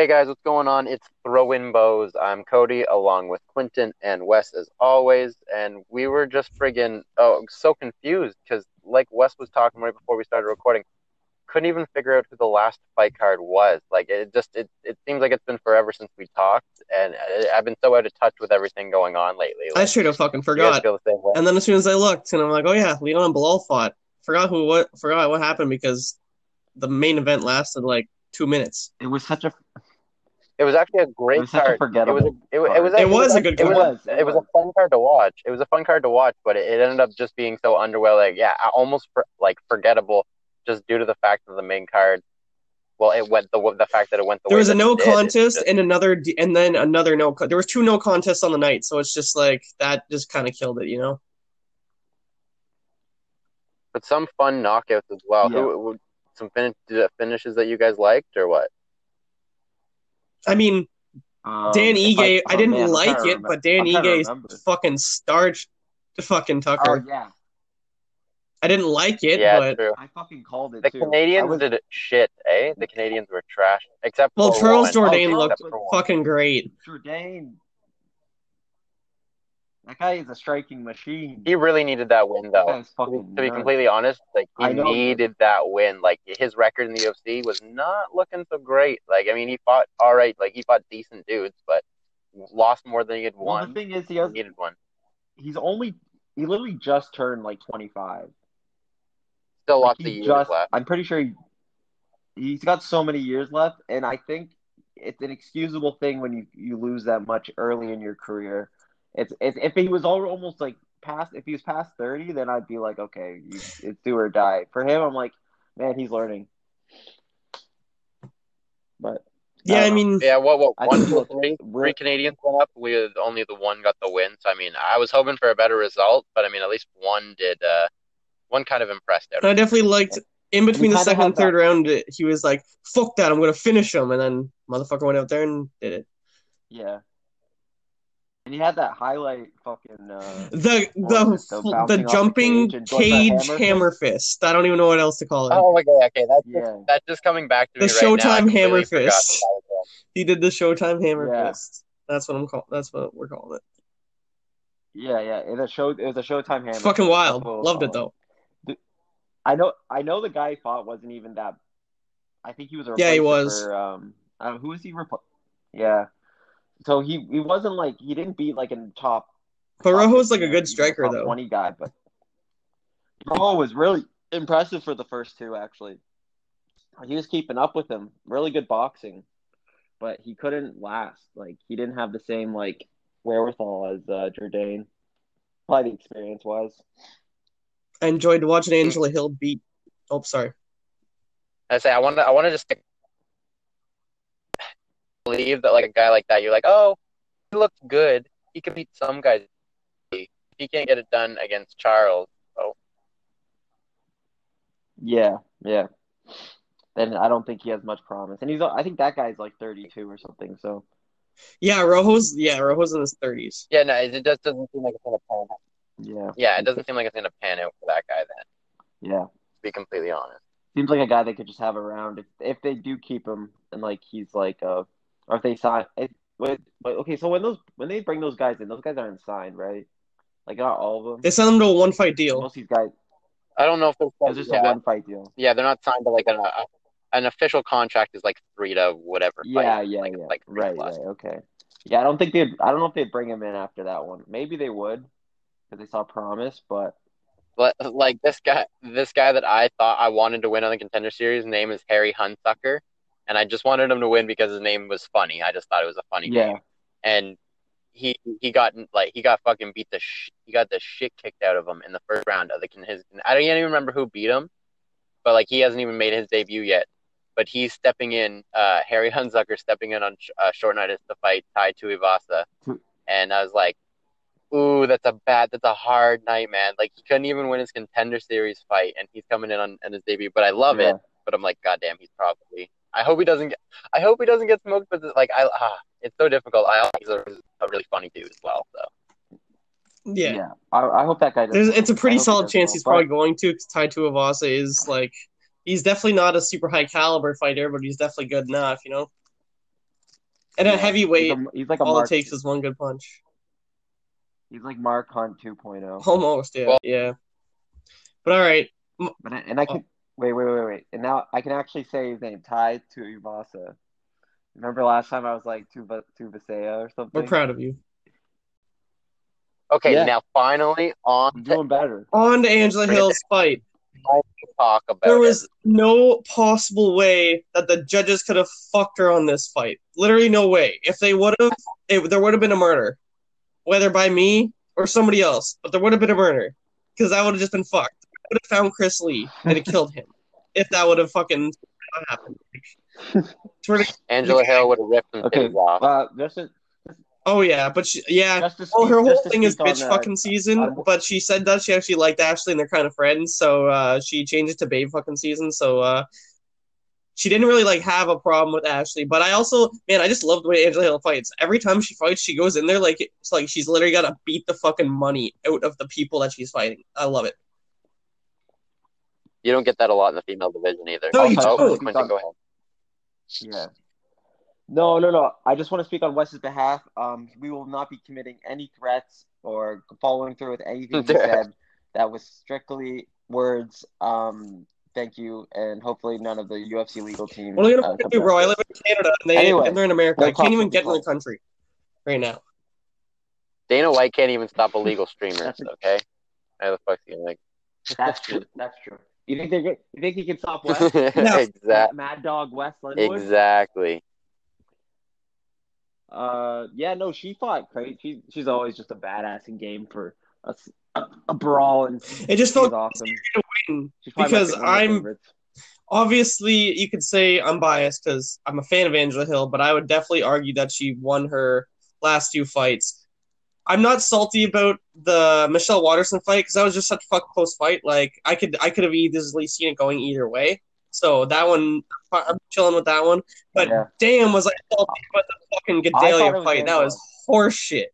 Hey guys, what's going on? It's Throw In Bows. I'm Cody, along with Quinton and Wes as always, and we were just friggin' oh so confused because like Wes was talking right before we started recording, couldn't even figure out who the last fight card was. Like it just it, it seems like it's been forever since we talked, and I- I've been so out of touch with everything going on lately. I Like, straight up fucking forgot. the same way? And then as soon as I looked, and I'm like, oh yeah, Leon and Belal fought. Forgot who what forgot what happened because the main event lasted like two minutes. It was such a It was actually a great was such a card. It was forgettable. a, it, wa- it was It was a good it card. was it was a fun card to watch. It was a fun card to watch, but it, it ended up just being so underwhelming. Like, yeah, almost for, like forgettable, just due to the fact that the main card. Well, it went the the fact that it went the There way was a no it did, contest just- and another and then another no. Co- there was two no contests on the night, so it's just like that just kind of killed it, you know. but some fun knockouts as well. Yeah. Who, who some fin- finishes that you guys liked or what? I mean, Um, Dan if Ige, I, oh, didn't man, like trying it, but Dan I'm Ige remember. fucking starched the fucking Oh Tucker. yeah, I didn't like it, yeah, but true. I fucking called it The too. Canadians was- did shit, eh? The Canadians were trash, except well, Charles Jourdain Oh, looked except for one. fucking great. Jourdain. That guy is a striking machine. He really needed that win, though. guy's To be, fucking to be completely honest, like he needed that win. Like his record in the UFC was not looking so great. Like I mean, he fought all right. Like he fought decent dudes, but lost more than he had Well, the won. thing is, he has, needed one. he's only he literally just turned like 25. Still Like, lots of years just, left. I'm pretty sure he, he's got so many years left, and I think it's an excusable thing when you, you lose that much early in your career. It's, it's if he was all, almost like past, if he was past 30, then I'd be like, okay, you, it's do or die. For him, I'm like, man, he's learning. But Yeah, I I mean, Yeah, what what I one think two look, three we're- three Canadians went up. We only the one got the win. So I mean, I was hoping for a better result, but I mean, at least one did. uh One kind of impressed out. I definitely liked in between the second and third round. He was like, "Fuck that! I'm gonna finish him," and then motherfucker went out there and did it. yeah. And he had that highlight fucking. Uh, The What was it, the the the bouncing the jumping cage and going for cage hammer hammer fist. I don't even know what else to call it. Oh my god! Okay, that's Yeah. just, that's just coming back to The me right now. Showtime hammer forgot fist. that that was He did the Showtime hammer Yeah. fist. That's what I'm call. That's what we're calling it. yeah, yeah. It was a show. It was a Showtime hammer. It's fucking That's wild. Loved it call though. I know. I know the guy he fought wasn't even that. I think he was a Yeah, he was. For, um, uh, who was he? Repl- yeah. So he he wasn't like he didn't beat like in top. But top like a good striker top though. Twenty guy, but Rojo was really impressive for the first two. Actually, he was keeping up with him. Really good boxing, but he couldn't last. Like he didn't have the same like wherewithal as uh, Jourdain. Probably the experience was. I enjoyed watching Angela Hill beat. Oh, sorry. I say I want to I want to just stick- believe that like a guy like that, you're like, oh, he looks good. He could beat some guys. He can't get it done against Charles, oh, Yeah, yeah. Then I don't think he has much promise, and he's. I think that guy's like thirty-two or something. So Yeah, Rojo's yeah Rojo's in his thirties. yeah, no, it just doesn't seem like it's gonna pan. out. yeah, Yeah, it doesn't seem like it's gonna pan out for that guy. Then, yeah. to be completely honest. Seems like a guy they could just have around if if they do keep him and like he's like uh or if they sign. If, wait, wait, okay, so when those when they bring those guys in, those guys aren't signed, right? Like not all of them. They sent them to a one fight deal. Most of these guys, I don't know if it's there's just yeah, a one fight deal. yeah, they're not signed to like an uh, an official contract is like three to whatever. Yeah, fight, yeah, like, yeah. like three right, plus. right, okay. Yeah, I don't think they'd. I don't know if they'd bring him in after that one. Maybe they would because they saw promise, but But like this guy, this guy that I thought I wanted to win on the contender series, name is Harry Hunsucker, and I just wanted him to win because his name was funny. I just thought it was a funny yeah, name, and he he got like he got fucking beat the sh- he got the shit kicked out of him in the first round of the his. I don't even remember who beat him, but like he hasn't even made his debut yet. But he's stepping in, uh, Harry Hunsucker stepping in on sh- uh, short notice to fight Tai Tuivasa, and I was like. Ooh, that's a bad, that's a hard night, man. Like he couldn't even win his contender series fight, and he's coming in on, on his debut. But I love yeah. it. But I'm like, goddamn, he's probably. I hope he doesn't get. I hope he doesn't get smoked. But like, I, ah, it's so difficult. I he's a, a really funny dude as well. So Yeah, I, I hope that guy. Does There's, it's a pretty hope he solid does chance well, he's but- probably going to. Because Tai Tuivasa is like, he's definitely not a super high caliber fighter, but he's definitely good enough, you know. And a Yeah, heavyweight, He's, a, he's like a all Mark. it takes is one good punch. He's like Mark Hunt oh. 2.0. Almost, yeah, Well- yeah. But all right, But I, and I can wait, wait, wait, wait. And now I can actually say his name, Tai Tuivasa. Remember last time I was like Tuva Tuvasea or something? we're proud of you. Okay, Yeah. now finally on I'm to doing better. On to Angela Hill's fight. talk about There it. was no possible way that the judges could have fucked her on this fight. Literally no way. If they would have, there would have been a murder, whether by me or somebody else. But there would have been a murder because that would have just been fucked. Would have found Chris Lee and it killed him if that would have fucking happened. Angela Hill would have ripped some Okay. titties off. Uh, just to, oh yeah, but she, yeah. just speak, Well, her whole just thing is bitch uh, fucking season, on- but she said that she actually liked Ashley and they're kind of friends, so uh, she changed it to babe fucking season. So uh, she didn't really like have a problem with Ashley, but I also, man, I just love the way Angela Hill fights. Every time she fights, she goes in there like it's like she's literally got to beat the fucking money out of the people that she's fighting. I love it. You don't get that a lot in the female division either. No, you oh, don't. Quentin, go ahead. Yeah. No, no, no. I just want to speak on Wes's behalf. Um, we will not be committing any threats or following through with anything he said. That was strictly words. Um, thank you, and hopefully none of the UFC legal team. What are you uh, gonna comes do, bro? I after live in Canada and they Anyway, and they're in America. we'll I can't even to get in the the country right now. Dana White can't even stop illegal streamers. That's- Okay, how the fuck's he like? us. That's true. That's true. You think they're good? You think he can stop West? exactly. Mad Dog West Linwood? Exactly. Uh, yeah, no, she fought great. She, she's always just a badass in game for a brawl, and It just she's felt awesome. win. She's probably Because fa- one of my I'm- obviously you could say I'm biased because I'm a fan of Angela Hill, but I would definitely argue that she won her last two fights. I'm not salty about the Michelle Waterson fight because that was just such a fuck close fight. Like I could I could have easily seen it going either way. So that one I'm chilling with that one. But Yeah. damn, was I salty about the fucking Gadelha fight? That was horseshit.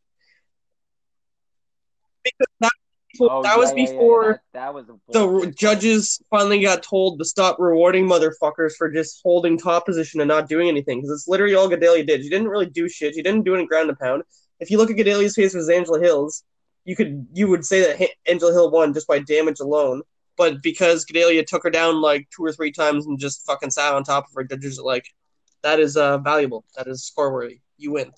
Because that, Oh, that yeah, was yeah, yeah, before that, that was the judges finally got told to stop rewarding motherfuckers for just holding top position and not doing anything because it's literally all Gadelha did. She didn't really do shit. She didn't do any ground and pound. If you look at Gadelha's face versus Angela Hill's, you could you would say that Angela Hill won just by damage alone. But because Gadelha took her down like two or three times and just fucking sat on top of her, judges like, that is uh, valuable. That is score worthy. You win.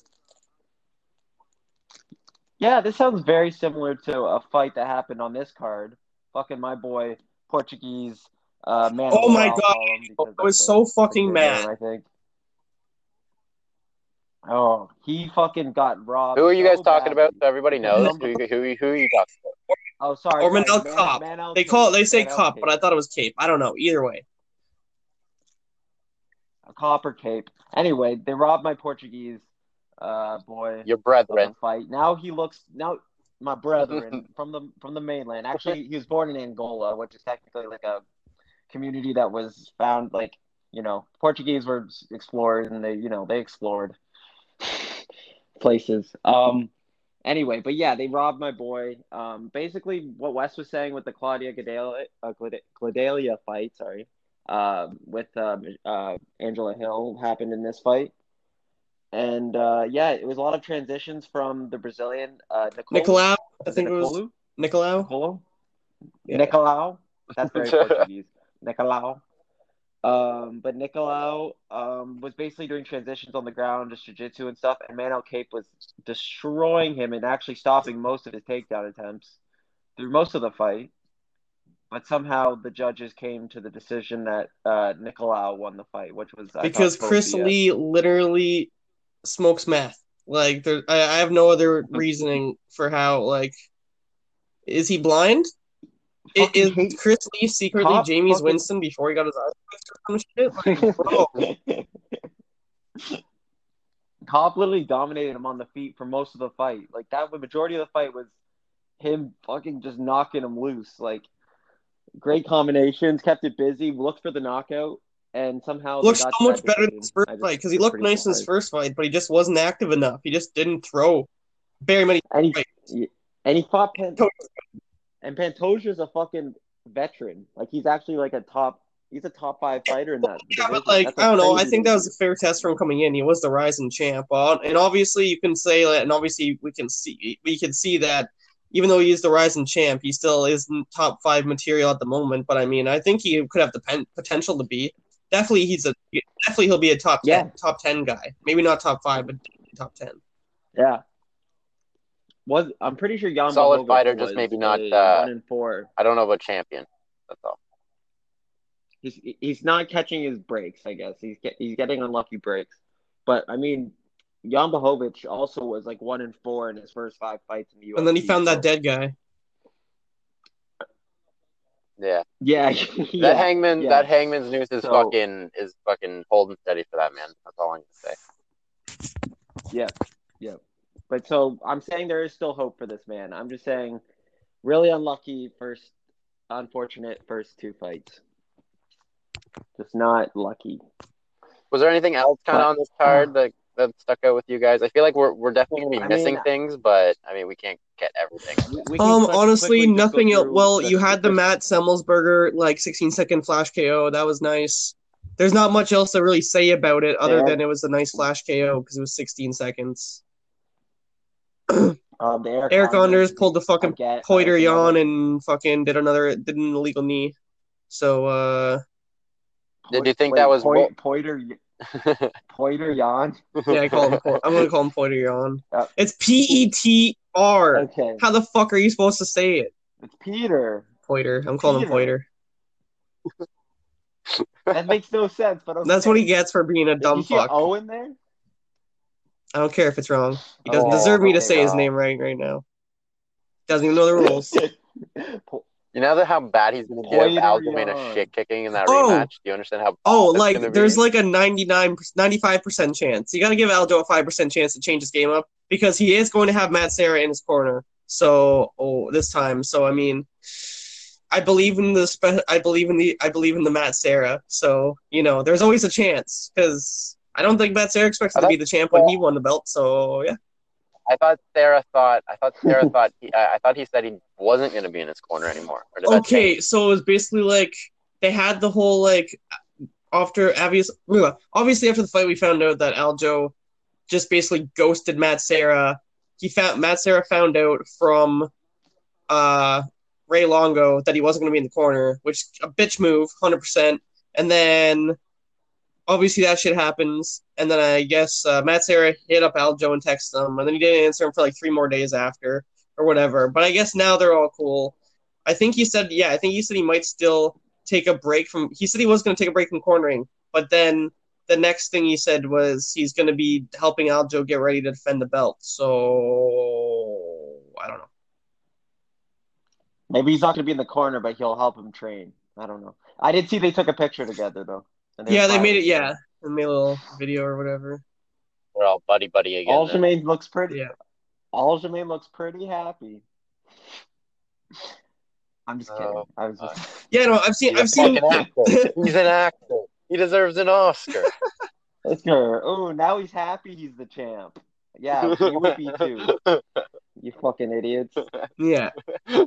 Yeah, this sounds very similar to a fight that happened on this card. Fucking my boy, Portuguese uh, man. Oh my God, I was so fucking mad. I think. Oh, he fucking got robbed. Who are you so guys talking badly. about? So everybody knows who you, who you, who are you talking about? Oh, sorry. Or Manel Man- Cop. Manel They call it. They say Manel cup, Cape. but I thought it was cape. I don't know. Either way. a copper cape. Anyway, they robbed my Portuguese uh, boy Your of brethren. fight. Now he looks now my brethren from the from the mainland. Actually, he was born in Angola, which is technically like a community that was found like you know Portuguese were explorers and they you know they explored places. Um. Anyway, but yeah, they robbed my boy. Um. Basically, what Wes was saying with the Claudia Gadelha, uh, Glad- Gladelia fight. Sorry. Uh, with um, uh, Angela Hill happened in this fight. And uh, yeah, it was a lot of transitions from the Brazilian uh, Nicole. Nicolau, I Was think it was Nicolo? Nicolau. Yeah. Nicolau. That's very Portuguese. Nicolau. Um, but Nicolau um, was basically doing transitions on the ground, just jiu-jitsu and stuff, and Manel Kape was destroying him and actually stopping most of his takedown attempts through most of the fight. But somehow the judges came to the decision that uh, Nicolau won the fight, which was I because Chris supposed to be Lee literally smokes meth. Like there, I, I have no other reasoning for how. Like, is he blind? A- I- Fucking Is hate- Chris Lee secretly Cop James fucking- Winston before he got his eyes or some shit? Like, bro, Cobb literally dominated him on the feet for most of the fight. Like that, the majority of the fight was him fucking just knocking him loose. Like great combinations, kept it busy, looked for the knockout, and somehow looks so much better in his first fight because he looked nice in his first fight, but he just wasn't active enough. He just didn't throw very many. And he, fights. and he fought. And Pantoja's a fucking veteran. Like he's actually like a top He's a top five fighter in that. Yeah, but like I don't know. I think that was a fair test for him coming in. He was the rising champ, uh, and obviously you can say that, and obviously we can see we can see that even though he is the rising champ, he still isn't top five material at the moment. But I mean, I think he could have the pen- potential to be. Definitely, he's a definitely he'll be a top ten, Yeah. top ten guy. Maybe not top five, but top ten. Yeah. Was I'm pretty sure Jan Solid Blachowicz fighter, just maybe not, a uh, one and four. I don't know about champion. That's all. He's he's not catching his breaks. I guess he's get, he's getting unlucky breaks. But I mean, Jan Blachowicz also was like one and four in his first five fights in the UFC. And then he found so- that dead guy. Yeah. Yeah, That yeah. hangman yeah. that hangman's news is So- fucking is fucking holding steady for that man. That's all I'm gonna say. Yeah, yeah. But so I'm saying there is still hope for this man. I'm just saying, really unlucky first, unfortunate first two fights. Just not lucky. Was there anything else kind of on this card that, that stuck out with you guys? I feel like we're we're definitely gonna be I missing mean- things, but I mean we can't get everything. We- we Um, quick- honestly, quickly just go nothing else. through Well, you had the first- Matt Semelsberger like 16 second flash KO. That was nice. There's not much else to really say about it other Yeah. than it was a nice flash KO because it was 16 seconds. Um, the Eric, Eric Anders pulled the fucking get- Poiter that's yawn and fucking did another did an illegal knee. So uh Did you think Wait, that was Poi- Poiter? Poiter yawn. yeah, I call him Po- I'm gonna call him Poiter yawn. Yeah. It's P E T R. Okay, How the fuck are you supposed to say it? it's Peter. Poiter. I'm calling him Peter. Poiter. That makes no sense, but okay. That's what he gets for being a Did dumb you fuck. O in there? I don't care if it's wrong. He doesn't Oh, deserve me to okay, say his name right right now. Doesn't even know the rules. You know that how bad he's gonna get if Poiter a shit kicking in that Oh. rematch? Do you understand how Oh, like there's be? like a 99 95% chance. You got to give Aljo a 5% chance to change his game up because he is going to have Matt Serra in his corner. So, oh, this time. So, I mean, I believe in the spe- I believe in the I believe in the Matt Serra. So, you know, there's always a chance cuz I don't think Matt Serra expected to be the champ when he won the belt. So, yeah. I thought Serra thought I thought Serra thought he, I, I thought he said he wasn't gonna be in his corner anymore. Or did that Okay, so it was basically like they had the whole like after obvious obviously after the fight we found out that Aljo just basically ghosted Matt Serra. He found Matt Serra found out from uh Ray Longo that he wasn't going to be in the corner, which a bitch move, hundred percent. And then obviously that shit happens, and then I guess uh, Matt Serra hit up Aljo and texted him, and then he didn't answer him for like three more days after or whatever. But I guess now they're all cool. I think he said, yeah, I think he said he might still take a break from. He said he was going to take a break from cornering, but then the next thing he said was he's going to be helping Aljo get ready to defend the belt. So I don't know. Maybe he's not going to be in the corner, but he'll help him train. I don't know. I did see they took a picture together though. And Yeah, they made it. Yeah, they made a little video or whatever. We're all buddy buddy again. then. Aljamain looks pretty. Yeah. Aljamain looks pretty happy. I'm just kidding. Oh, I was just. Yeah, no, I've seen, He's a I've seen. fucking actor. He's an actor. He deserves an Oscar. Oscar. Oh, now he's happy. He's the champ. Yeah, you would be too. You fucking idiots. Yeah, Uh,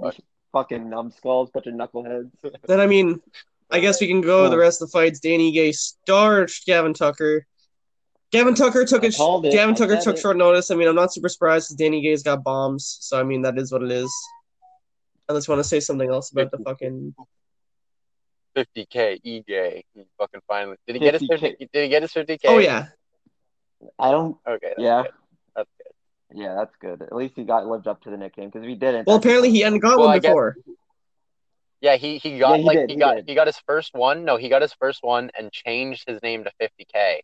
fuck. Fucking numbskulls, bunch of knuckleheads. then I mean, I guess we can go to the oh. rest of the fights. Dan Ige starched Gavin Tucker. Gavin Tucker took I it. Gavin I Tucker took it. short notice. I mean, I'm not super surprised because Dan Ige's got bombs. So I mean, that is what it is. Unless you want to say something else about the fucking. 50k EJ. He fucking finally did he get his 50K. Did he get his 50k? Oh yeah, I don't. Okay. Yeah. Good. That's good. Yeah, that's good. At least he got lived up to the nickname because if he didn't. well apparently he hadn't got Well, I one guess- before. Yeah, he he got Yeah, he like did, he, he got did. he got his first one. No, he got his first one and changed his name to 50k.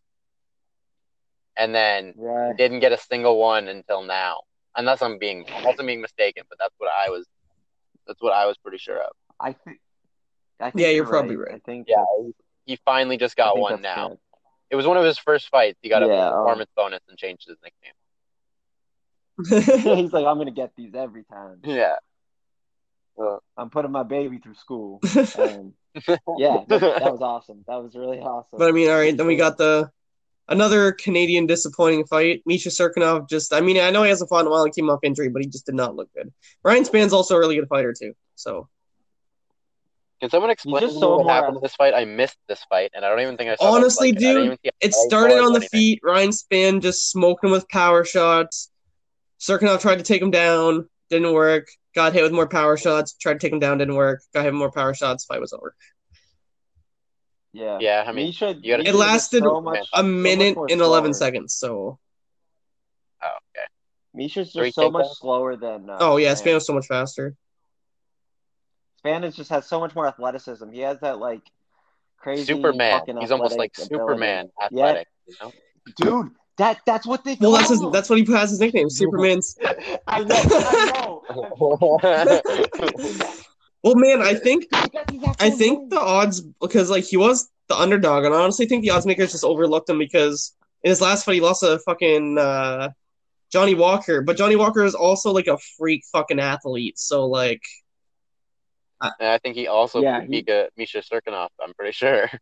And then Right. didn't get a single one until now. Unless I'm being unless I'm being mistaken, but that's what I was that's what I was pretty sure of. I think. I think Yeah, you're probably right. I think. Yeah, he finally just got one now. correct. It was one of his first fights. He got a Yeah, um, performance bonus and changed his nickname. He's like, I'm gonna get these every time. Yeah. I'm putting my baby through school. Um, yeah, that, that was awesome. That was really awesome. But I mean, all right, then we got the another Canadian disappointing fight. Misha Cirkunov just, I mean, I know he hasn't fought in a while and came off injury, but he just did not look good. Ryan Spann's also a really good fighter too. So Can someone explain just so what happened in this fight? I missed this fight, and I don't even think I saw. Honestly, fight. I didn't dude, even It started on the anything. feet. Ryan Spann just smoking with power shots. Cirkunov tried to take him down, didn't work. Got hit with more power shots, tried to take him down, didn't work. Got hit with more power shots, fight was over. Yeah. Yeah, I mean, Misha, you gotta- Misha It is lasted so much, A minute much more and 11 slower. seconds, so. oh, okay. Misha's Three just so much takedowns? slower than. Uh, Oh, yeah, Spann. Spann was so much faster. Spann is just has so much more athleticism. He has that like crazy Superman. fucking He's almost like ability. Superman athletic. You know? Dude, that that's what they. Well, call that's his, that's what he has his nickname, Superman's. I know. I know. Well, man, I think That's I think the odds because like he was the underdog, and I honestly think the odds makers just overlooked him because in his last fight he lost to fucking uh, Johnny Walker, but Johnny Walker is also like a freak fucking athlete, so like and I think he also Yeah, beat he- Mika, Misha Cirkunov. I'm pretty sure.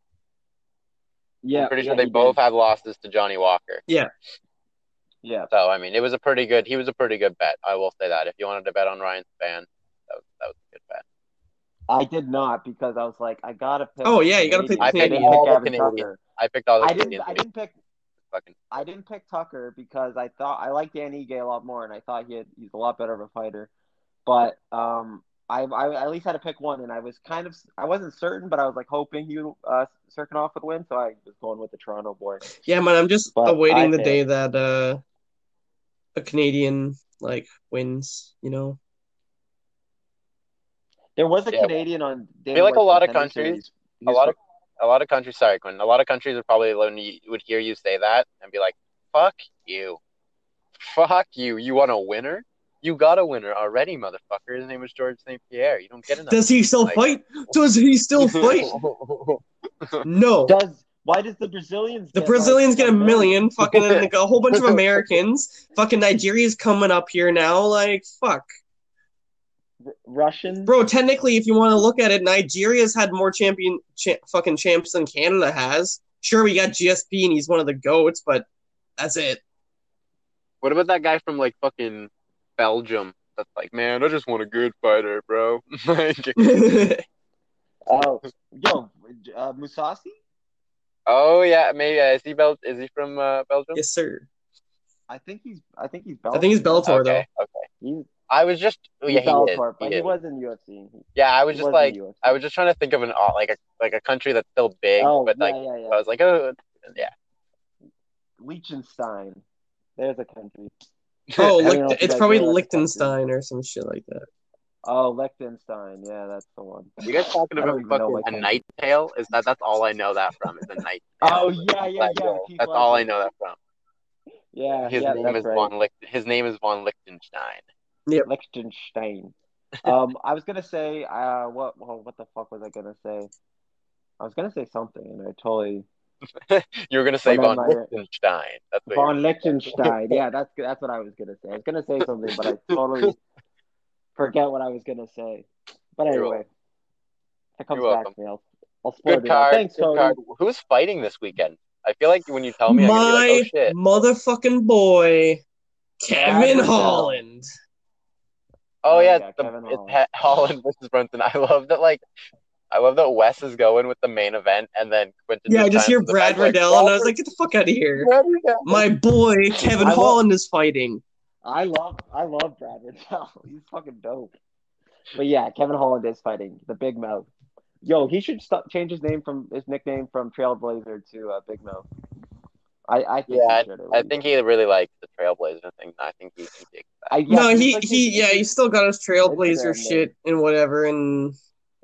Yeah, I'm pretty sure yeah, they both did. had losses to Johnny Walker. Yeah, yeah. So I mean, it was a pretty good. He was a pretty good bet. I will say that. If you wanted to bet on Ryan Spann, that was that was a good bet. I did not because I was like, I gotta pick. Oh, yeah, you gotta pick I picked all the Gavin Canadians. I picked all the I didn't. Canadians. I didn't pick. Fucking I didn't pick Tucker because I thought I liked Dan Ige a lot more, and I thought he had, he's a lot better of a fighter. But um, I, I at least had to pick one, and I was kind of I wasn't certain, but I was like hoping he uh Cirkunov would win, so I was going with the Toronto boy. yeah, man, I'm just But awaiting I the failed. day that uh, a Canadian like wins, you know. There was a Yeah, Canadian on. Dana feel like a lot of countries- a lot of a lot of countries. Sorry, Quinn. A lot of countries would probably when you would hear you say that and be like, "Fuck you, fuck you. You want a winner? You got a winner already, motherfucker. His name was George St. Pierre. You don't get enough." Does he still Like- fight? Does he still fight? No. Does why does the Brazilians? The get, Brazilians like, get a one million, fucking and like a whole bunch of Americans. Fucking Nigeria's coming up here now. Like fuck, R- Russian? bro. Technically, if you want to look at it, Nigeria's had more champion cha- fucking champs than Canada has. Sure, we got GSP and he's one of the goats, but that's it. What about that guy from like fucking Belgium? That's like, man, I just want a good fighter, bro. like, Oh, yo, uh, Mousasi. oh yeah, maybe uh, is he Bel- Is he from uh, Belgium? yes, sir. I think he's. I think he's. I think he's Bellator Okay, though. okay. He's, I was just, oh, yeah, he is. Bellator, but He he was in UFC. He- Yeah, I was just was like. I was just trying to think of an uh, like a like a country that's still big, Oh, but yeah, like yeah, yeah. I was like, oh, yeah. Liechtenstein. There's a country. Oh, I don't know Licht- it's probably know Liechtenstein or some shit like that. Oh, Liechtenstein. Yeah, that's the one. You guys talking about even know fucking a country. night tail? Is that that's all I know that from? Is a night. Oh yeah, yeah, Like, yeah. Keith That's all I know that from. Yeah, His yeah, name that's is right. von Lich- His name is von Liechtenstein. Liechtenstein. um, I was gonna say, uh, what, well, what the fuck was I gonna say? I was gonna say something, and I totally You were gonna say von then my- uh, Liechtenstein. That's what von you're- Liechtenstein. Yeah, that's that's what I was gonna say. I was gonna say something, but I totally forget what I was gonna say. But anyway, if it comes You're back welcome. to me, I'll, I'll spoil Good card. Thanks, good Tony. card. Who's fighting this weekend? I feel like when you tell me, I'm be My like, oh shit. motherfucking boy, Kevin Brad Holland. Oh Oh, yeah, yeah, the, Kevin it's Holland. Ha- Holland versus Brunson. I love that. Like, I love that Wes is going with the main event, and then Quentin. Yeah, I just hear Brad back, like, Riddell, and I was like, get the fuck out of here. My boy, Kevin I love- Holland is fighting. I love I love Brad Riddell. He's fucking dope. But yeah, Kevin Holland is fighting the Big Mouth. Yo, he should stop, change his name from his nickname from Trailblazer to uh, Big Mouth. I I think Yeah, he I think he really likes the Trailblazer thing. I think he can take that. I, yeah, no, he like he his- yeah, he's still got his Trailblazer Instagram shit and whatever, and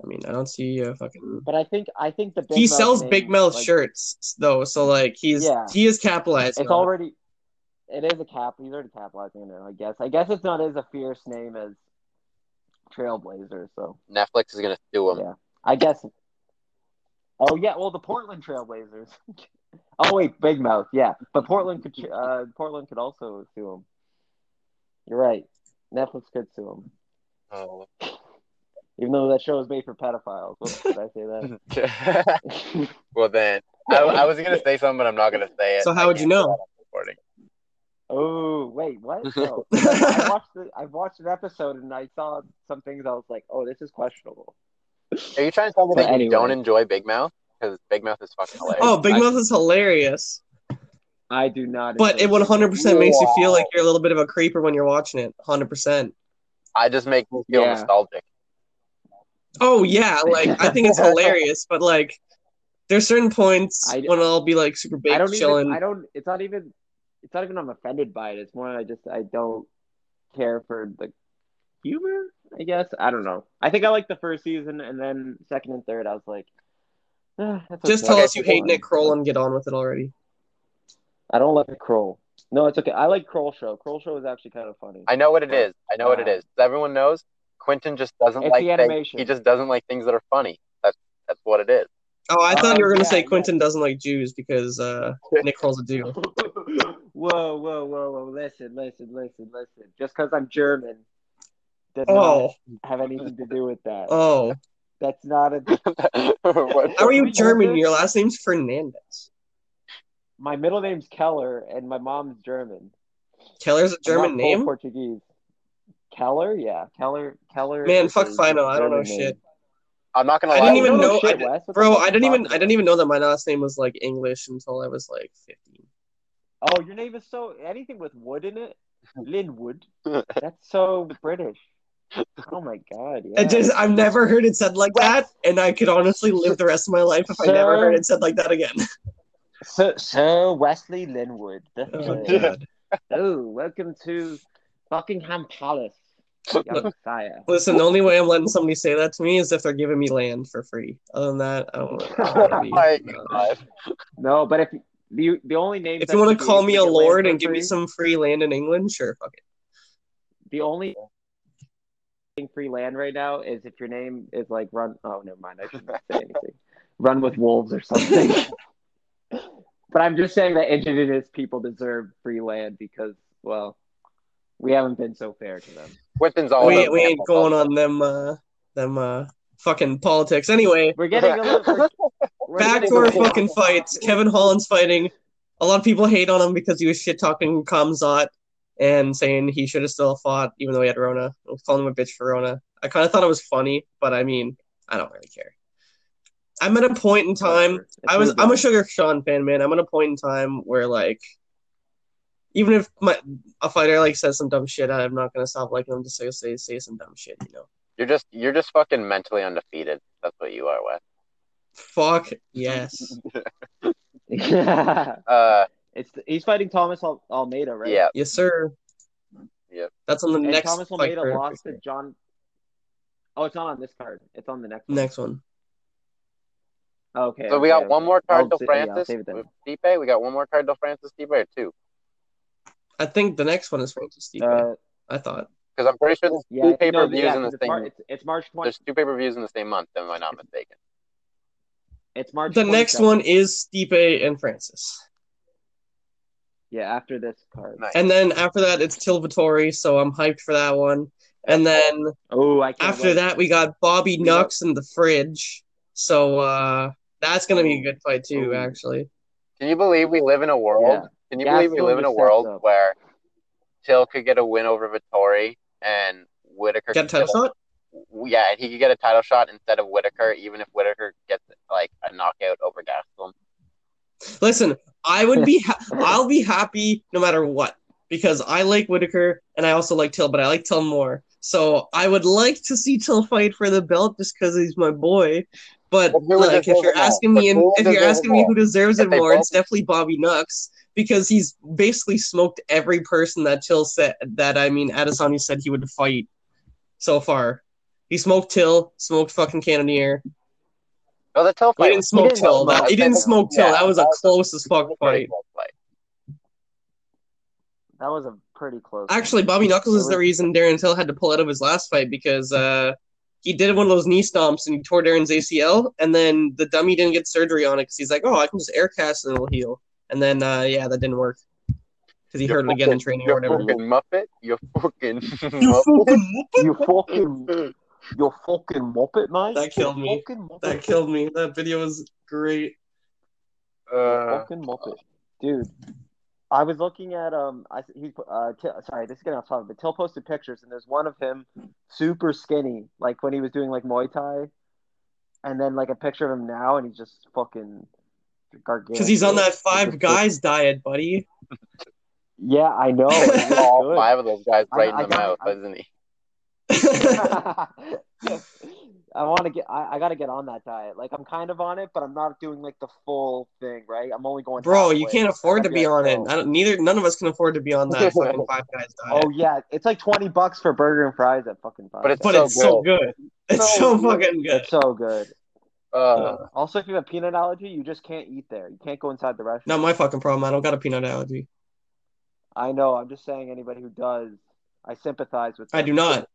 I mean, I don't see uh, fucking. But I think I think the Big He Mouth sells name, Big Mouth like, shirts though, so like he's Yeah. he is capitalizing. It's on it. already it is a cap. He's already capitalizing on it. I guess. I guess it's not as a fierce name as Trailblazer. So Netflix is gonna sue him. yeah, I guess. Oh yeah, well the Portland Trailblazers. oh wait, Big Mouth. Yeah, but Portland could uh, Portland could also sue him. You're right. Netflix could sue him, Oh. Even though that show is made for pedophiles. Whoops, did I say that? well then, I, I was gonna say something, but I'm not gonna say it. So how I would you know? that. Oh wait, what? No. I watched the, I watched an episode and I saw some things. I was like, oh, this is questionable. Are you trying to tell me But that you don't enjoy Big Mouth? Because Big Mouth is fucking hilarious. Oh, Big I- Mouth is hilarious, I do not. but it 100 percent makes you feel like you're a little bit of a creeper when you're watching it. 100. percent I just make me feel Yeah. nostalgic. Oh yeah, like I think it's hilarious, but like there's certain points I- when I'll be like super I big don't chilling. even. I don't. It's not even. It's not even. I'm offended by it. It's more. I just. I don't care for the humor. I guess. I don't know. I think I like the first season, and then second and third, I was like, eh, that's Just okay. tell us you hate fine. Nick Kroll and get on with it already. I don't like Kroll. No, it's okay. I like Kroll Show. Kroll Show is actually kind of funny. I know what it is. I know what it Uh. Everyone knows Quentin just doesn't It's like the things. He just doesn't like things that are funny. That's that's what it is. Oh, I thought Oh, you were gonna yeah, say yeah. Quentin doesn't like Jews because uh, Nick Kroll's a Jew. whoa, whoa, whoa, whoa! Listen, listen, listen, listen. Just because I'm German does Oh, not have anything to do with that. oh. That's not a. How are you German? German? Your last name's Fernandez. My middle name's Keller, and my mom's German. Keller's a I'm German name? Portuguese. Keller, yeah, Keller, Keller. Man, fuck a Fino, I don't know name. shit. I'm not gonna I lie. didn't even don't know- shit, I- Wes. What the Bro, I didn't even talking I didn't even know that my last name was like English until I was like 15. Oh, your name is so anything with wood in it. Linwood. That's so British. Oh my god. Yeah. It just I've never heard it said like that, and I could honestly live the rest of my life if I never heard it said like that again. So, Sir Wesley Linwood. The Oh, Oh, welcome to Buckingham Palace, Listen, the only way I'm letting somebody say that to me is if they're giving me land for free. Other than that, I don't want Oh my to. god. No, but if the the only name If you want to call me a lord and give me some free land in England, sure, fuck it. the only thing free land right now is if your name is like run. Oh, never mind. I shouldn't say anything. Run with wolves or something. but I'm just saying that indigenous people deserve free land because, well, we haven't been so fair to them. Quentin's all We, about we ain't going on them uh them uh fucking politics. Anyway, We're getting a little. We're, we're back getting to our fucking fights. Kevin Holland's fighting. A lot of people hate on him because he was shit talking Khamzat and saying he should have still fought even though he had Rona. I was calling him a bitch for Rona. I kind of thought it was funny, but I mean, I don't really care. I'm at a point in time. It's I was. moved I'm a Sugar Sean fan, man. I'm at a point in time where like, even if my a fighter like says some dumb shit, I'm not gonna stop liking them to say say say some dumb shit. You know. You're just you're just fucking mentally undefeated. That's what you are, Wes. Fuck yes. Uh, it's he's fighting Thomas Al- Almeida, right? yeah. Yes, sir. Yep. That's on the And next Thomas Almeida card, lost to. John. Oh, it's not on this card. It's on the next. One. Next one. Okay. So we okay, got one more card I'll till sa- yeah, Francis save it then. with Stipe. We got one more card till Francis Stipe or two? I think the next one is Francis Stipe. Uh, I thought. Because I'm pretty sure there's yeah, two pay per no, views yeah, in the 'cause it's, Mar- same. it's, it's March 20. There's two pay per views in the same month. Am I not mistaken? It's March. The next one is Stipe and Francis. Yeah, after this card. Nice. And then after that, it's Till Vettori, so I'm hyped for that one. And then Oh, I can't after wait. that, we got Bobby We got- Nux in the fridge. So uh, that's going to be a good fight, too, Ooh. actually. Can you believe we live in a world? Yeah. Can you Yeah, believe we live in a world up. where Till could get a win over Vettori and Whittaker Get a title shot? yeah, and he could get a title shot instead of Whittaker, even if Whittaker gets like a knockout over Gastelum. Listen, I would be, ha- I'll be happy no matter what because I like Whittaker and I also like Till, but I like Till more. So I would like to see Till fight for the belt just because he's my boy. But But who would like, if you're it more? asking me, who would if you're deserve it asking me who deserves If it more, both- it's definitely Bobby Nux because he's basically smoked every person that Till said that I mean Adesanya said he would fight so far. He smoked Till, smoked fucking Cannonier. Oh, the Till fight. He didn't smoke Till. That, he didn't smoke Till. That was a close as fuck fight. fight. That was a pretty close. Actually, Bobby Knuckles is the reason Darren Till had to pull out of his last fight because uh, he did one of those knee stomps and he tore Darren's ACL, and then the dummy didn't get surgery on it because he's like, oh, I can just air cast and it'll heal. And then, uh, yeah, that didn't work because he You hurt it again in training or whatever. fucking muppet. You fucking You muppet. fucking You fucking, you fucking muppet, mate. That killed You me. Fucking muppet. That killed me. That video was great. You Uh, fucking muppet, dude. I was looking at um, I he uh, T- sorry, this is getting off topic, but Till posted pictures, and there's one of him super skinny, like when he was doing like Muay Thai, and then like a picture of him now, and he's just fucking gargantuan. Because he's on that five guys diet, buddy. Yeah, I know. All good. five of those guys right I in the got- mouth, I- isn't he? I want to get. I, I got to get on that diet. Like I'm kind of on it, but I'm not doing like the full thing. Right? I'm only going. Bro, you can't afford to gotta be on it. I don't, neither none of us can afford to be on that fucking five guys diet. Oh yeah, it's like twenty bucks for burger and fries at fucking five. But it's but so it's so good. It's So so, fucking good. It's so good. Uh, Also, if you have a peanut allergy, you just can't eat there. You can't go inside the restaurant. Not my fucking problem. I don't got a peanut allergy. I know. I'm just saying, anybody who does, I sympathize with. I do not.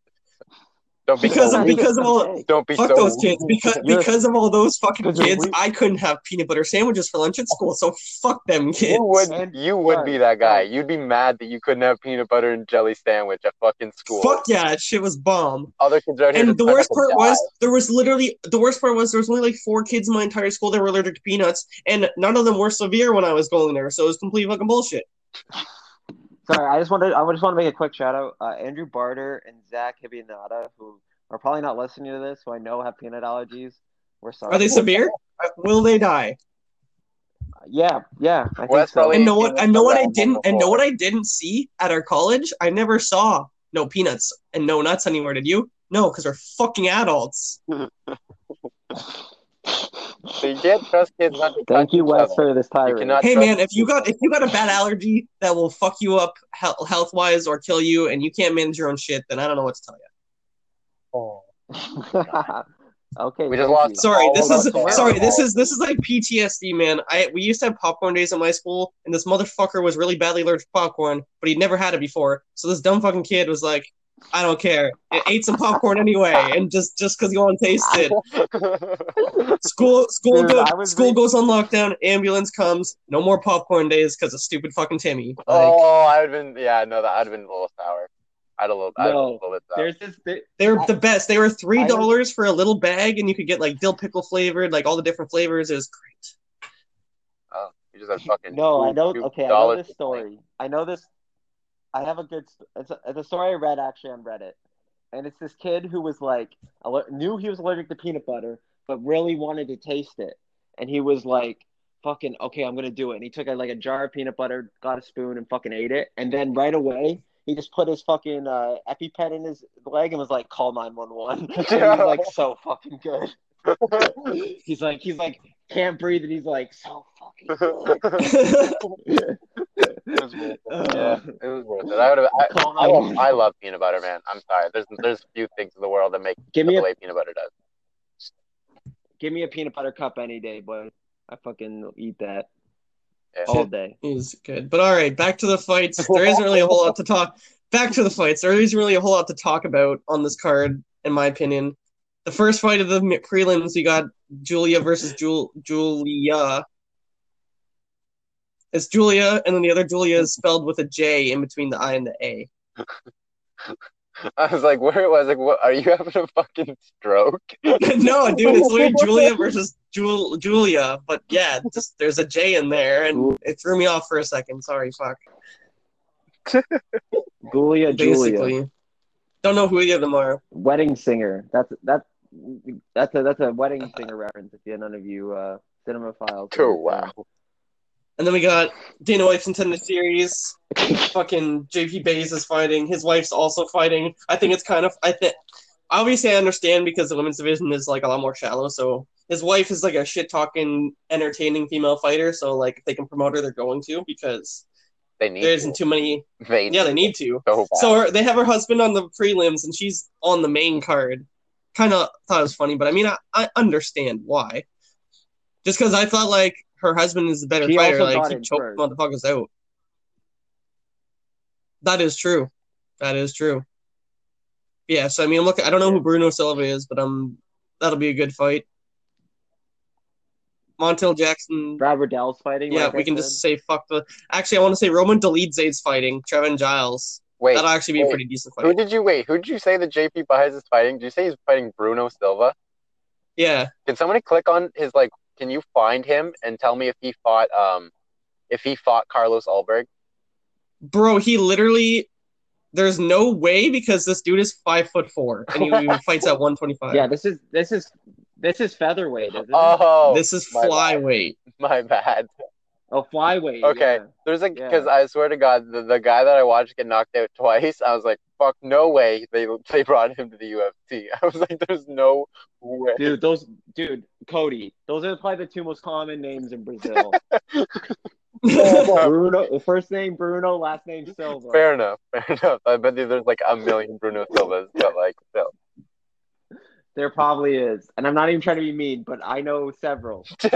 Don't be Because so of- because of all- Don't be Fuck so those kids. Because You're- because of all those fucking kids. I couldn't have peanut butter sandwiches for lunch at school. So fuck them kids. You would, And- you would be that guy. You'd be mad that you couldn't have peanut butter and jelly sandwich at fucking school. Fuck yeah, that shit was bomb. Other kids out here. And the worst part die. was there was literally the worst part was there was only like four kids in my entire school that were allergic to peanuts, and none of them were severe when I was going there. So it was complete fucking bullshit. Sorry, I just wanted. I just want to make a quick shout out. Uh, Andrew Barter and Zach Hibianata, who are probably not listening to this, who I know have peanut allergies. We're sorry. Are they severe? Uh, Will they die? Yeah, yeah. I Well, that's so. probably- And know what? And know what I didn't. And know what I didn't see at our college. I never saw no peanuts and no nuts anywhere. Did you? No, because we're fucking adults. So you can't trust kids not to Thank you, each Wes, for this tirade. cannot- Hey man, if you got if you got a bad allergy that will fuck you up health wise or kill you, and you can't manage your own shit, then I don't know what to tell you. Oh. okay. We just lost- you. Sorry, this is sorry. This is this is like PTSD, man. I we used to have popcorn days at my school, and this motherfucker was really badly allergic to popcorn, but he'd never had it before. So this dumb fucking kid was like, "I don't care," and ate some popcorn anyway, and just just because you wanted to taste it. School school Dude, go, school re- goes on lockdown. Ambulance comes. No more popcorn days because of stupid fucking Timmy. Like, oh, I would have been. Yeah, no, that I'd have been a little sour. I'd a little. I'd have a little bit sour. There's this. There, They're I- the best. They were three dollars for a little bag, and you could get like dill pickle flavored, like all the different flavors. It was great. Oh, you just had fucking. No, I two- know. Okay, I know this to drink. story. I know this. I have a good. It's a, it's a story I read actually on Reddit, and it's this kid who was like aller- knew he was allergic to peanut butter, but really wanted to taste it, and he was like, "Fucking okay, I'm gonna do it." And he took a, like a jar of peanut butter, got a spoon, and fucking ate it, and then right away. He just put his fucking uh, EpiPen in his leg and was like, "Call 911." And he's like, "So fucking good." He's like, he's like, can't breathe, and he's like, so fucking good. It was worth it. Yeah, oh. it was worth it. I would have. I, I, love, 911. I love peanut butter, man. I'm sorry. There's there's few things in the world that make Give the me a way peanut butter does. give me a peanut butter cup any day, boy. I fucking eat that Yeah. all day. Is good. But all right, back to the fights. There isn't really a whole lot to talk. Back to the fights. There isn't really a whole lot to talk about on this card, in my opinion. The first fight of the mi- prelims, we got Julia versus Jul- Julia. It's Julia, and then the other Julia is spelled with a J in between the I and the A. I was like, where was like, what? Are you having a fucking stroke? no, dude, it's literally Julia versus Jul- Julia. But yeah, just there's a J in there, and it threw me off for a second. Sorry, fuck. Julia, Julia, don't know who either of them are. wedding singer. That's that's that's a that's a wedding singer reference. If you none of you uh, cinema files. Oh wow. And then we got Dana White's Nintendo Series. Fucking JP Buys is fighting. His wife's also fighting. I think it's kind of. I think. Obviously, I understand because the women's division is like a lot more shallow. So his wife is like a shit talking, entertaining female fighter. So like, if they can promote her, they're going to because They need. there to. isn't too many. They Yeah, they need to. so. So her, they have her husband on the prelims, and she's on the main card. Kind of thought it was funny, but I mean, I, I understand why. Just because I thought like her husband is the better She fighter, also like got keep in choking first. motherfuckers out. That is true. That is true. Yeah, so I mean, look, I don't know who Bruno Silva is, but um, that'll be a good fight. Montel Jackson. Brad Riddell's fighting. Yeah, like we I can said. just say fuck the. Actually, I want to say Roman Dolidze's fighting Trevin Giles. wait, That'll actually be a pretty decent fight. who did you wait? Who did you say that JP Buys is fighting? Did you say he's fighting Bruno Silva? Yeah. Can somebody click on his like? Can you find him and tell me if he fought um, if he fought Carlos Ulberg? Bro, he literally there's no way because this dude is five foot four and he, he fights at one twenty five. Yeah, this is this is This is featherweight, isn't it? Oh, this is my bad. flyweight. my bad. Oh, flyweight. Okay. yeah. There's like Yeah. because I swear to God, the, the guy that I watched get knocked out twice, I was like, "Fuck, no way!" They they brought him to the UFC. I was like, "There's no way." Dude, those dude, Cody. Those are probably the two most common names in Brazil. Bruno, first name Bruno, last name Silva. Fair enough. Fair enough. I bet there's like a million Bruno Silvas, but like still. There probably is, and I'm not even trying to be mean, but I know several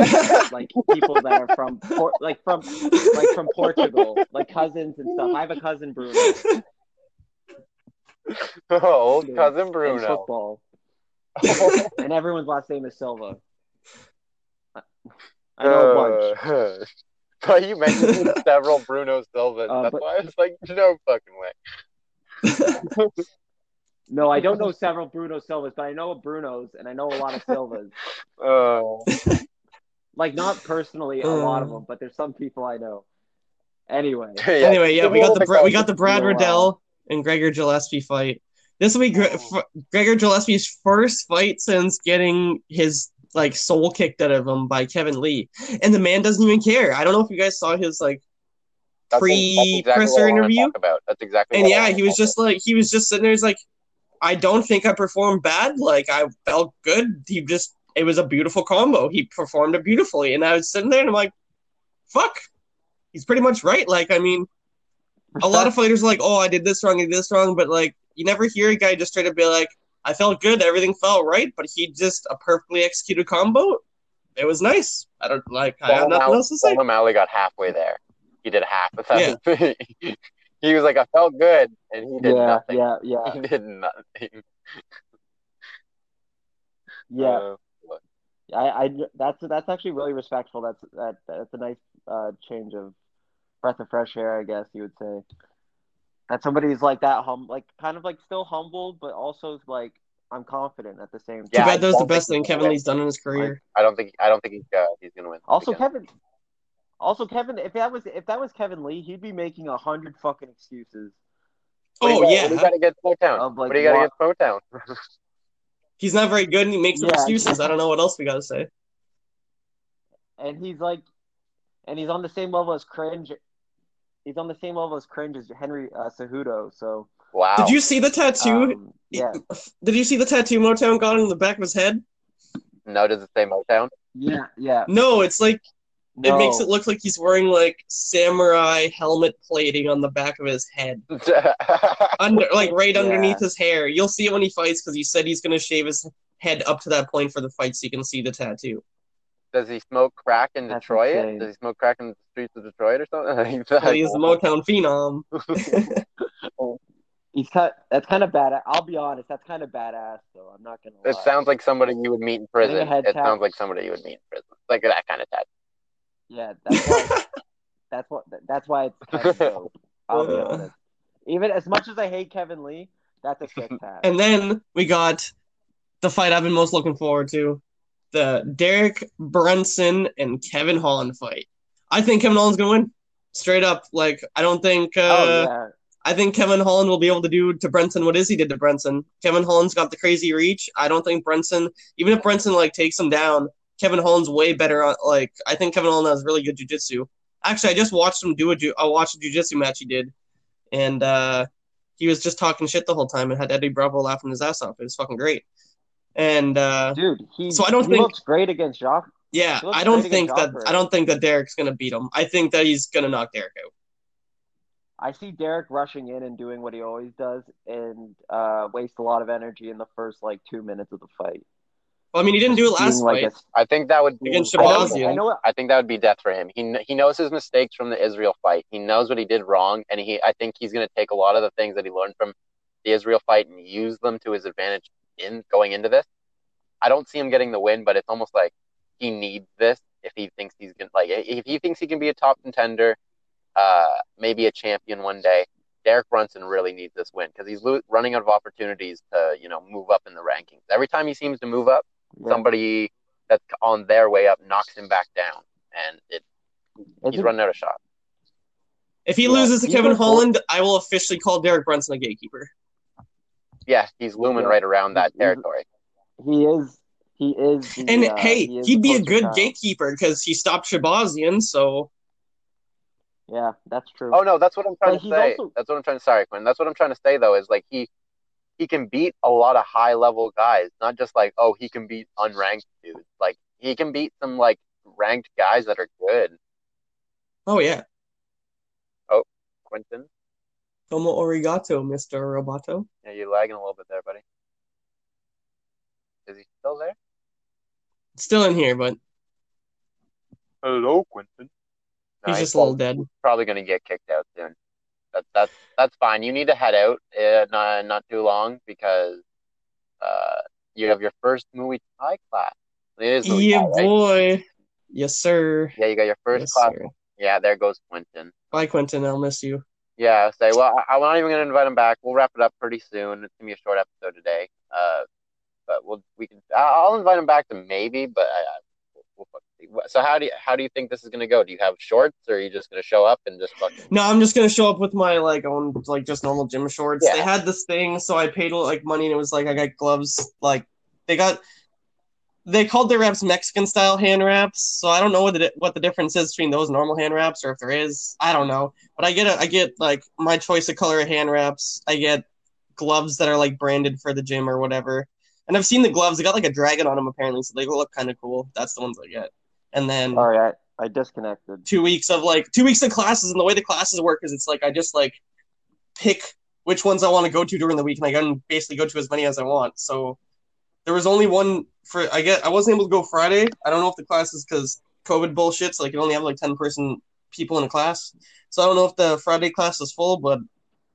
like people that are from Por- like from like from Portugal, like cousins and stuff. I have a cousin Bruno oh, old cousin Bruno. football, and everyone's last name is Silva. I know a bunch. Uh, but you mentioned several Bruno Silvas. Uh, That's but- why I was like, no fucking way. No, I don't know several Bruno Silvas, but I know Brunos and I know a lot of Silvas. Oh, Like not personally a lot Uh. of them, but there's some people I know. Anyway, yeah. anyway, yeah, we got the Bra- we got the Brad Riddell and Gregor Gillespie fight. This will be Gre- f- Gregor Gillespie's first fight since getting his like soul kicked out of him by Kevin Lee, and the man doesn't even care. I don't know if you guys saw his like pre that's exactly presser what I wanna interview. About. That's exactly. And what yeah, wanna he was talk just like he was just sitting there. He's like, I don't think I performed bad. Like I felt good. He just it was a beautiful combo. He performed it beautifully, and I was sitting there and I'm like, fuck. He's pretty much right. Like I mean, a lot of fighters are like, oh, I did this wrong, I did this wrong, but like you never hear a guy just try to be like, I felt good, everything felt right, but he just a perfectly executed combo. It was nice. I don't like. I have nothing O'Malley- else to say. O'Malley got halfway there. He did half of that. he was like, I felt good, and he did yeah, nothing. yeah, yeah, He did nothing. yeah. Uh, I, I that's that's actually really respectful. That's that that's a nice uh, change of breath of fresh air, I guess you would say. That somebody's like that hum, like kind of like still humbled, but also like I'm confident at the same time. Yeah, I bad that was the best thing Kevin. Lee's done in his career. I don't think. I don't think he's. Uh, he's gonna win. Also, again. Kevin. Also, Kevin. If that was if that was Kevin Lee, he'd be making a hundred fucking excuses. What do you Oh got- yeah, What do you got against Motown? Of, like, what do you got what- get Motown? he's not very good, and he makes Yeah. excuses. I don't know what else we got to say. and he's like, and he's on the same level as cringe. He's on the same level as cringe as Henry uh, Cejudo. So, Wow. Did you see the tattoo? um, yeah, Did you see the tattoo Motown got on the back of his head? No, does it say Motown? yeah, yeah. No, it's like it makes it look like he's wearing like samurai helmet plating on the back of his head, under like right Yeah. underneath his hair. You'll see it when he fights because he said he's gonna shave his head up to that point for the fight, so you can see the tattoo. Does he smoke crack in That's Detroit? insane. Does he smoke crack in the streets of Detroit or something? Well, he's a Motown phenom. He's kind. That's kind of bad. I'll be honest. That's kind of badass, though. I'm not gonna. Lie. It sounds like somebody you would meet in prison. Getting a head It tap. sounds like somebody you would meet in prison. Like that kind of tattoo. Yeah, that's why. that's what. That's why it's kind of dope. I'll be honest. Even as much as I hate Kevin Lee, that's a sick tat. And then we got the fight I've been most looking forward to the Derek Brunson and Kevin Holland fight. I think Kevin Holland's going to win. Straight up. Like, I don't think. Uh, oh yeah. I think Kevin Holland will be able to do to Brunson what Izzy did to Brunson. Kevin Holland's got the crazy reach. I don't think Brunson, even if Brunson like takes him down, Kevin Holland's way better. On, like I think Kevin Holland has really good jujitsu. Actually, I just watched him do a ju- I watched a jujitsu match he did, and uh, he was just talking shit the whole time and had Eddie Bravo laughing his ass off. It was fucking great. And uh, Dude, he. So I don't he think- looks great against Jacare. yeah, I don't think that. I don't think that Derek's gonna beat him. I think that he's gonna knock Derek out. I see Derek rushing in and doing what he always does, and uh, waste a lot of energy in the first like two minutes of the fight. Well, I mean, he didn't do it last like fight. a- I think that would be Against I know, Shabazz, I know. I think that would be death for him. He he knows his mistakes from the Israel fight. He knows what he did wrong, and he I think he's going to take a lot of the things that he learned from the Israel fight and use them to his advantage in going into this. I don't see him getting the win, but it's almost like he needs this if he thinks he's gonna like if he thinks he can be a top contender, uh, maybe a champion one day. Derek Brunson really needs this win because he's lo- running out of opportunities to you know move up in the rankings. Every time he seems to move up, Yeah. somebody that's on their way up knocks him back down, and it he's Isn't- running out of shot. If he Yeah, loses to Kevin like- Holland, I will officially call Derek Brunson a gatekeeper. Yeah, he's looming Yeah. right around that He's- he's- territory. he is He is. The, And uh, hey, he is he'd be a good child. gatekeeper because he stopped Shahbazyan. So Yeah, that's true. Oh no, that's what I'm trying But to say. also- That's what I'm trying to. Sorry, Quinn. That's what I'm trying to say though. Is like he he can beat a lot of high level guys, not just like oh he can beat unranked dudes. Like he can beat some like ranked guys that are good. oh yeah, Oh, Quentin, como origato, Mister Roboto. yeah, you're lagging a little bit there, buddy. Is he still there? Still in here, but Hello, Quentin. he's just a little dead. probably gonna get kicked out soon. That's that's that's fine. You need to head out uh, not not too long because uh you have your first Muay Thai class. It is Muay Yeah, Thai, right? boy. Yes, sir. Yeah, you got your first Yes, class. sir. Yeah, there goes Quentin. Bye, Quentin. I'll miss you. Yeah, say well, I, I'm not even gonna invite him back. We'll wrap it up pretty soon. It's gonna be a short episode today. Uh, but we'll we can. I'll invite him back to maybe, but I, I, we'll, we'll fucking see. What- So how do you how do you think this is gonna go? Do you have shorts, or are you just gonna show up and just fucking? No, I'm just gonna show up with my like own like just normal gym shorts. Yeah. They had this thing, so I paid like money, and it was like I got gloves. Like they got, they called their wraps Mexican style hand wraps. So I don't know what the what the difference is between those normal hand wraps, or if there is. I don't know. But I get a, I get like my choice of color of hand wraps. I get gloves that are like branded for the gym or whatever. And I've seen the gloves. They got like a dragon on them apparently, so they look kind of cool. That's the ones I get. And then All right, I, I disconnected. two weeks of like two weeks of classes and the way the classes work is it's like i just like pick which ones i want to go to during the week and i can basically go to as many as i want. So there was only one for i get i wasn't able to go friday. I don't know if the class is because covid bullshit so like you only have like 10 person people in a class. So i don't know if the friday class is full but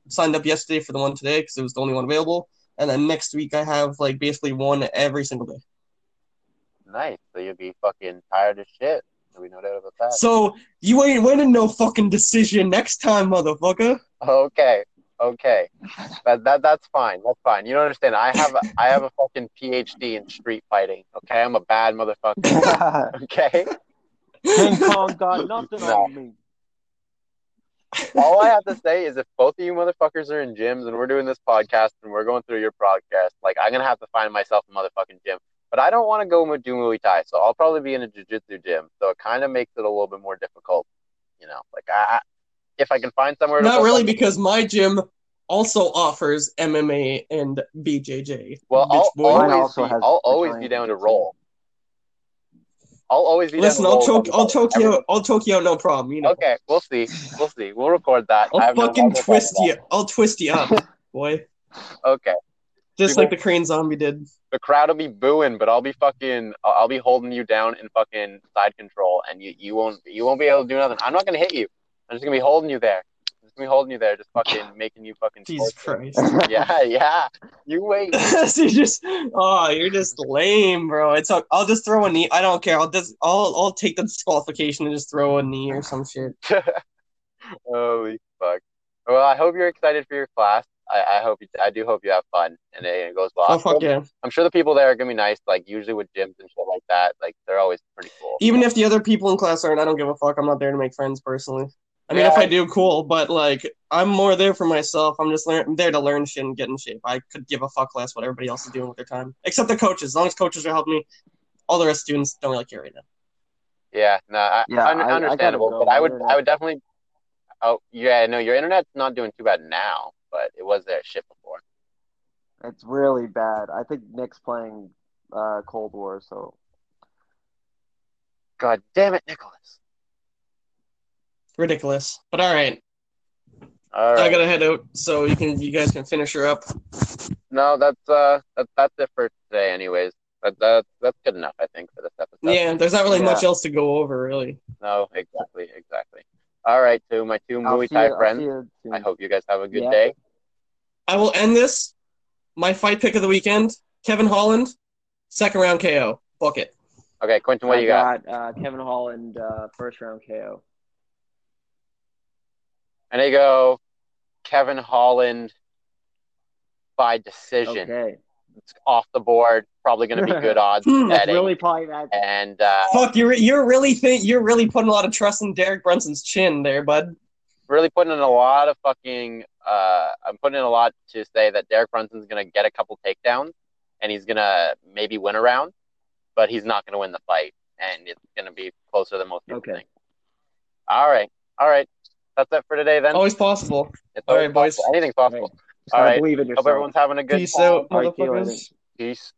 signed up yesterday for the one today because it was the only one available. And then next week i have like basically one every single day Nice. So you'll be fucking tired as shit. There'll be no doubt about that. so you ain't winning no fucking decision next time motherfucker Okay. Okay. That, that that's fine. That's fine. You don't understand. I have a, I have a fucking PhD in street fighting. Okay, I'm a bad motherfucker. Okay. King Kong got nothing No. on me. All I have to say is if both of you motherfuckers are in gyms and we're doing this podcast and we're going through your podcast, like I'm gonna have to find myself a motherfucking gym. But I don't want to go do Muay Thai, so I'll probably be in a jiu-jitsu gym. So it kind of makes it a little bit more difficult, you know. Like I, if I can find somewhere. to Not really, because my gym also offers MMA and BJJ. Well, I'll always be, I'll always be down to roll. I'll always be Listen, I'll choke, I'll choke you, out, I'll choke you out, no problem. You know, Okay, we'll see. We'll see. We'll record that. I'll fucking no twist you, I'll twist you up, boy. Okay. Just People- like the Korean zombie did. The crowd will be booing, but I'll be fucking. I'll be holding you down in fucking side control, and you, you won't you won't be able to do nothing. I'm not gonna hit you. I'm just gonna be holding you there. I'm just gonna be holding you there, just fucking making you fucking. Jesus torture. Christ. Yeah, yeah. You wait. so you just, oh, you're just lame, bro. It's I'll just throw a knee. I don't care. I'll just, I'll, I'll take the disqualification and just throw a knee or some shit. Holy fuck. Well, I hope you're excited for your class. I, I hope you, I do hope you have fun and it, it goes well. Oh fuck yeah! I'm sure the people there are gonna be nice. Like usually with gyms and shit like that, like they're always pretty cool. Even if the other people in class aren't, I don't give a fuck. I'm not there to make friends personally. I mean, if I do, cool. But like, I'm more there for myself. I'm just learn- there to learn shit and get in shape. I could give a fuck less what everybody else is doing with their time, except the coaches. As long as coaches are helping me, all the rest of students don't really care right now. Yeah, no, I, Yeah, un- I- I understandable. go. But I would, internet- I would definitely. Oh yeah, no, your internet's not doing too bad now, but it was there shit before. It's really bad. I think Nick's playing uh, Cold War, so God damn it, Nicholas. Ridiculous. But all right, All I gotta head out so you can, you guys can finish her up. No, that's uh, that, that's it for today. Anyways, that, that that's good enough, I think, for this episode. Yeah, there's not really Yeah. much else to go over, really. No, exactly, exactly. All right, to my 2 I'll Muay Thai you- friends. see you soon. I hope you guys have a good Yeah. day. I will end this. My fight pick of the weekend: Kevin Holland, second round KO. Book it. Okay, Quentin, what I do you got? uh, Kevin Holland uh, first round KO. And they go Kevin Holland by decision. Okay, It's off the board. Probably going to be good odds. Hmm, that's really probably that. And uh, Fuck, you're you're really think you're really putting a lot of trust in Derek Brunson's chin there, bud. really putting in a lot of fucking. Uh, I'm putting in a lot to say that Derek Brunson's going to get a couple takedowns, and he's going to maybe win a round. but he's not going to win the fight, and it's going to be closer than most people Okay. think. All right, all right, that's it for today. Then Always possible. it's all always right, boys. possible. Anything's possible. Just All believe in Hope yourself. everyone's having a good Peace time. out, All right, see you motherfuckers. Peace.